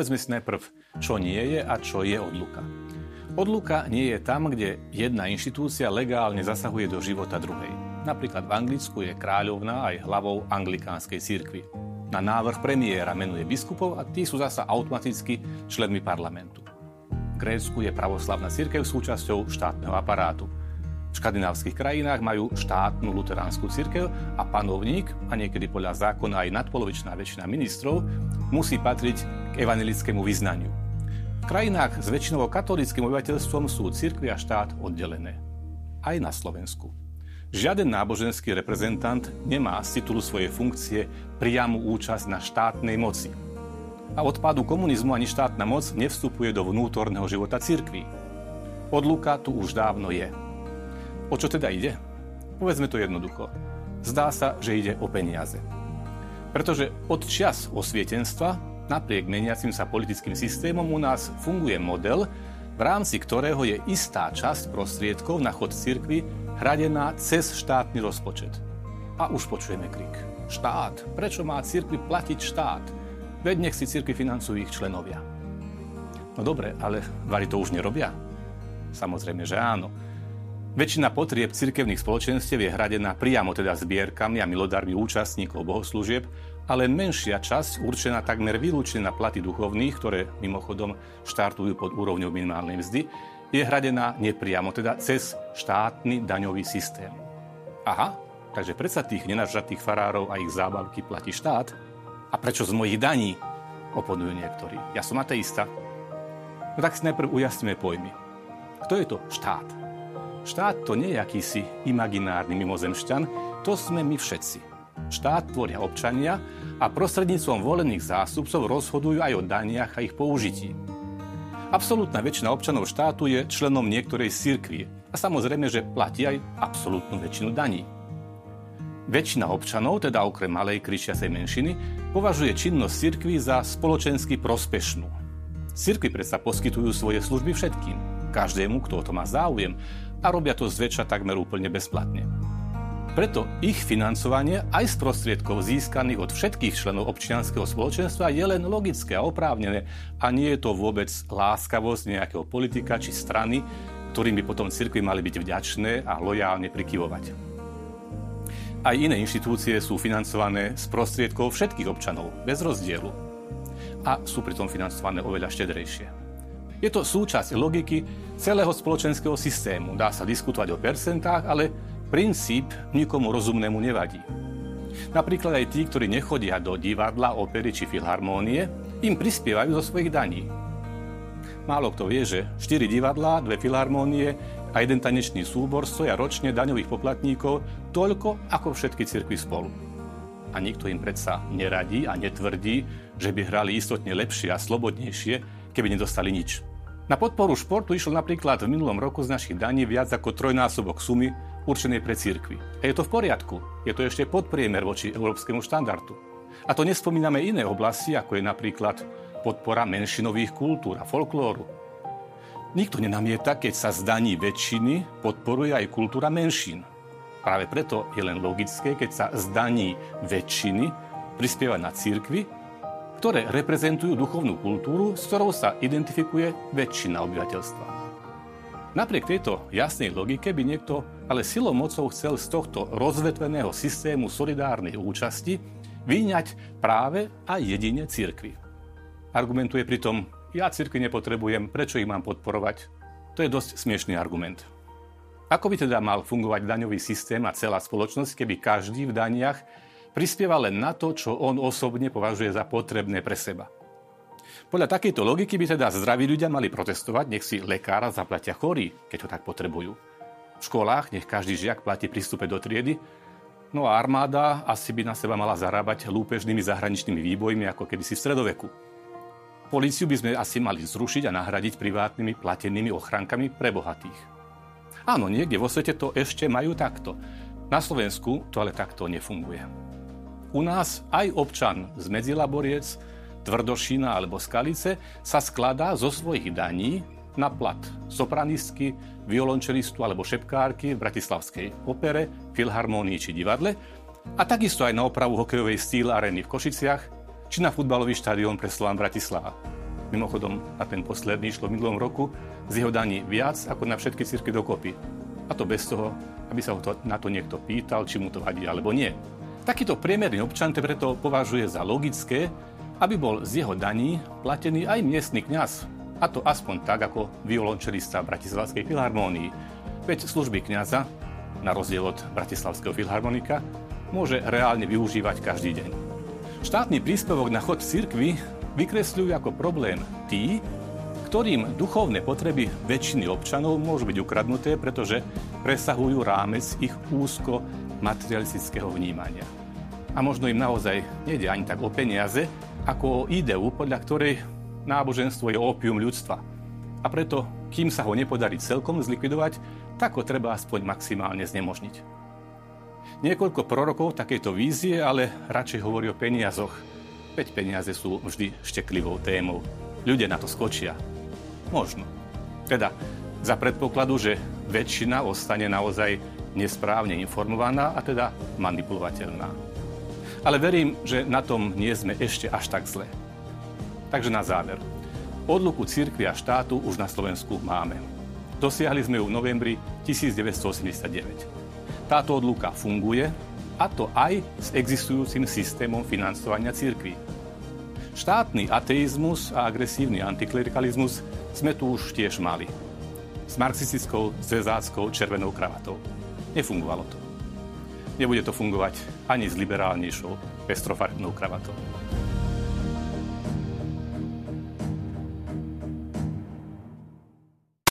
Povedzme si najprv, čo nie je a čo je odluka. Odluka nie je tam, kde jedna inštitúcia legálne zasahuje do života druhej. Napríklad v Anglicku je kráľovná aj hlavou anglikánskej cirkvi. Na návrh premiéra menuje biskupov a tí sú zasa automaticky členmi parlamentu. V Grécku je pravoslavná cirkev súčasťou štátneho aparátu. V škandinávskych krajinách majú štátnu luteránsku cirkev a panovník, a niekedy podľa zákona aj nadpolovičná väčšina ministrov, musí patriť k evangelickému vyznaniu. V krajinách s väčšinou katolickým obyvateľstvom sú cirkvi a štát oddelené. Aj na Slovensku. Žiaden náboženský reprezentant nemá z titulu svojej funkcie priamu účasť na štátnej moci. A od pádu komunizmu ani štátna moc nevstupuje do vnútorného života cirkví. Odluka tu už dávno je. O čo teda ide? Povedzme to jednoducho. Zdá sa, že ide o peniaze. Pretože od čas osvietenstva, napriek meniacim sa politickým systémom, u nás funguje model, v rámci ktorého je istá časť prostriedkov na chod cirkvy hradená cez štátny rozpočet. A už počujeme krik. Štát. Prečo má cirkvi platiť štát? Veď nech si cirkvi financujú ich členovia. No dobre, ale vari to už nerobia? Samozrejme, že áno. Väčšina potrieb cirkevných spoločenstiev je hradená priamo teda zbierkami a milodármi účastníkov bohoslúžieb, ale menšia časť, určená takmer výlučne na platy duchovných, ktoré mimochodom štartujú pod úrovňou minimálnej mzdy, je hradená nepriamo, teda cez štátny daňový systém. Aha, takže predsa tých nenažratých farárov a ich zábavky platí štát? A prečo z mojich daní? Oponujú niektorí. Ja som ateista. No tak si najprv ujasníme pojmy. Kto je to štát? Štát to nie je akýsi imaginárny mimozemšťan, to sme my všetci. Štát tvoria občania a prostredníctvom volených zástupcov rozhodujú aj o daniach a ich použití. Absolútna väčšina občanov štátu je členom niektorej cirkvi a samozrejme, že platí aj absolútnu väčšinu daní. Väčšina občanov, teda okrem malej kričiacej menšiny, považuje činnosť cirkvi za spoločensky prospešnú. Cirkvi predsa poskytujú svoje služby všetkým, každému, kto o to má záujem a robia to zväčša takmer úplne bezplatne. Preto ich financovanie aj z prostriedkov získaných od všetkých členov občianského spoločenstva je len logické a oprávnené a nie je to vôbec láskavosť nejakého politika či strany, ktorým by potom cirkvi mali byť vďačné a lojálne prikyvovať. Aj iné inštitúcie sú financované z prostriedkov všetkých občanov, bez rozdielu. A sú pritom financované oveľa štedrejšie. Je to súčasť logiky celého spoločenského systému. Dá sa diskutovať o percentách, ale princíp nikomu rozumnému nevadí. Napríklad aj tí, ktorí nechodia do divadla, opery či filharmónie, im prispievajú zo svojich daní. Málo kto vie, že 4 divadlá, dve filharmónie a jeden tanečný súbor stoja ročne daňových poplatníkov toľko ako všetky cirkvy spolu. A nikto im predsa neradí a netvrdí, že by hrali istotne lepšie a slobodnejšie, keby nedostali nič. Na podporu športu išlo napríklad v minulom roku z našich daní viac ako trojnásobok sumy určenej pre církvy. A je to v poriadku. Je to ešte podpriemer voči európskemu štandardu. A to nespomíname iné oblasti, ako je napríklad podpora menšinových kultúr a folklóru. Nikto nenamieta, keď sa z daní väčšiny podporuje aj kultúra menšín. Práve preto je len logické, keď sa z daní väčšiny prispieva na církvy ktoré reprezentujú duchovnú kultúru, s ktorou sa identifikuje väčšina obyvateľstva. Napriek tejto jasnej logike by niekto ale silou mocou chcel z tohto rozvetveného systému solidárnej účasti vyňať práve a jedine cirkvi. Argumentuje pritom, ja cirkvi nepotrebujem, prečo ich mám podporovať? To je dosť smiešný argument. Ako by teda mal fungovať daňový systém a celá spoločnosť, keby každý v daniach prispieva len na to, čo on osobne považuje za potrebné pre seba. Podľa takejto logiky by teda zdraví ľudia mali protestovať, nech si lekára zaplatia chorí, keď ho tak potrebujú. V školách nech každý žiak platí prístupe do triedy, no a armáda asi by na seba mala zarábať lúpežnými zahraničnými výbojmi ako kedysi v stredoveku. Políciu by sme asi mali zrušiť a nahradiť privátnymi platenými ochrankami pre bohatých. Áno, niekde vo svete to ešte majú takto. Na Slovensku to ale takto nefunguje. U nás aj občan z Medzilaboriec, Tvrdošina alebo Skalice sa skladá zo svojich daní na plat sopranistky, violončelistu alebo šepkárky v Bratislavskej opere, filharmónii či divadle a takisto aj na opravu hokejovej stíl areny v Košiciach či na futbalový štadión pre Slovan Bratislava. Mimochodom, na ten posledný šlo v minulom roku z jeho daní viac ako na všetky cirky dokopy. A to bez toho, aby sa ho to, na to niekto pýtal, či mu to vadí alebo nie. Takýto priemerný občan preto považuje za logické, aby bol z jeho daní platený aj miestny kňaz. A to aspoň tak, ako violončelista Bratislavskej filharmónii. Veď služby kňaza, na rozdiel od Bratislavského filharmonika, môže reálne využívať každý deň. Štátny príspevok na chod cirkvy vykresľujú ako problém tí, ktorým duchovné potreby väčšiny občanov môžu byť ukradnuté, pretože presahujú rámec ich úzko materialistického vnímania. A možno im naozaj nejde ani tak o peniaze, ako o ideu, podľa ktorej náboženstvo je ópium ľudstva. A preto, kým sa ho nepodarí celkom zlikvidovať, tak ho treba aspoň maximálne znemožniť. Niekoľko prorokov takejto vízie ale radšej hovorí o peniazoch. Veď peniaze sú vždy šteklivou témou. Ľudia na to skočia. Možno. Teda za predpokladu, že väčšina ostane naozaj nesprávne informovaná a teda manipulovateľná. Ale verím, že na tom nie sme ešte až tak zle. Takže na záver. Odluku cirkvi a štátu už na Slovensku máme. Dosiahli sme ju v novembri 1989. Táto odluka funguje, a to aj s existujúcim systémom financovania cirkvi. Štátny ateizmus a agresívny antiklerikalizmus sme tu už tiež mali. S marxistickou zväzáckou červenou kravatou. Nefungovalo to. Nebude to fungovať ani s liberálnejšou pestrofarebnou kravatou.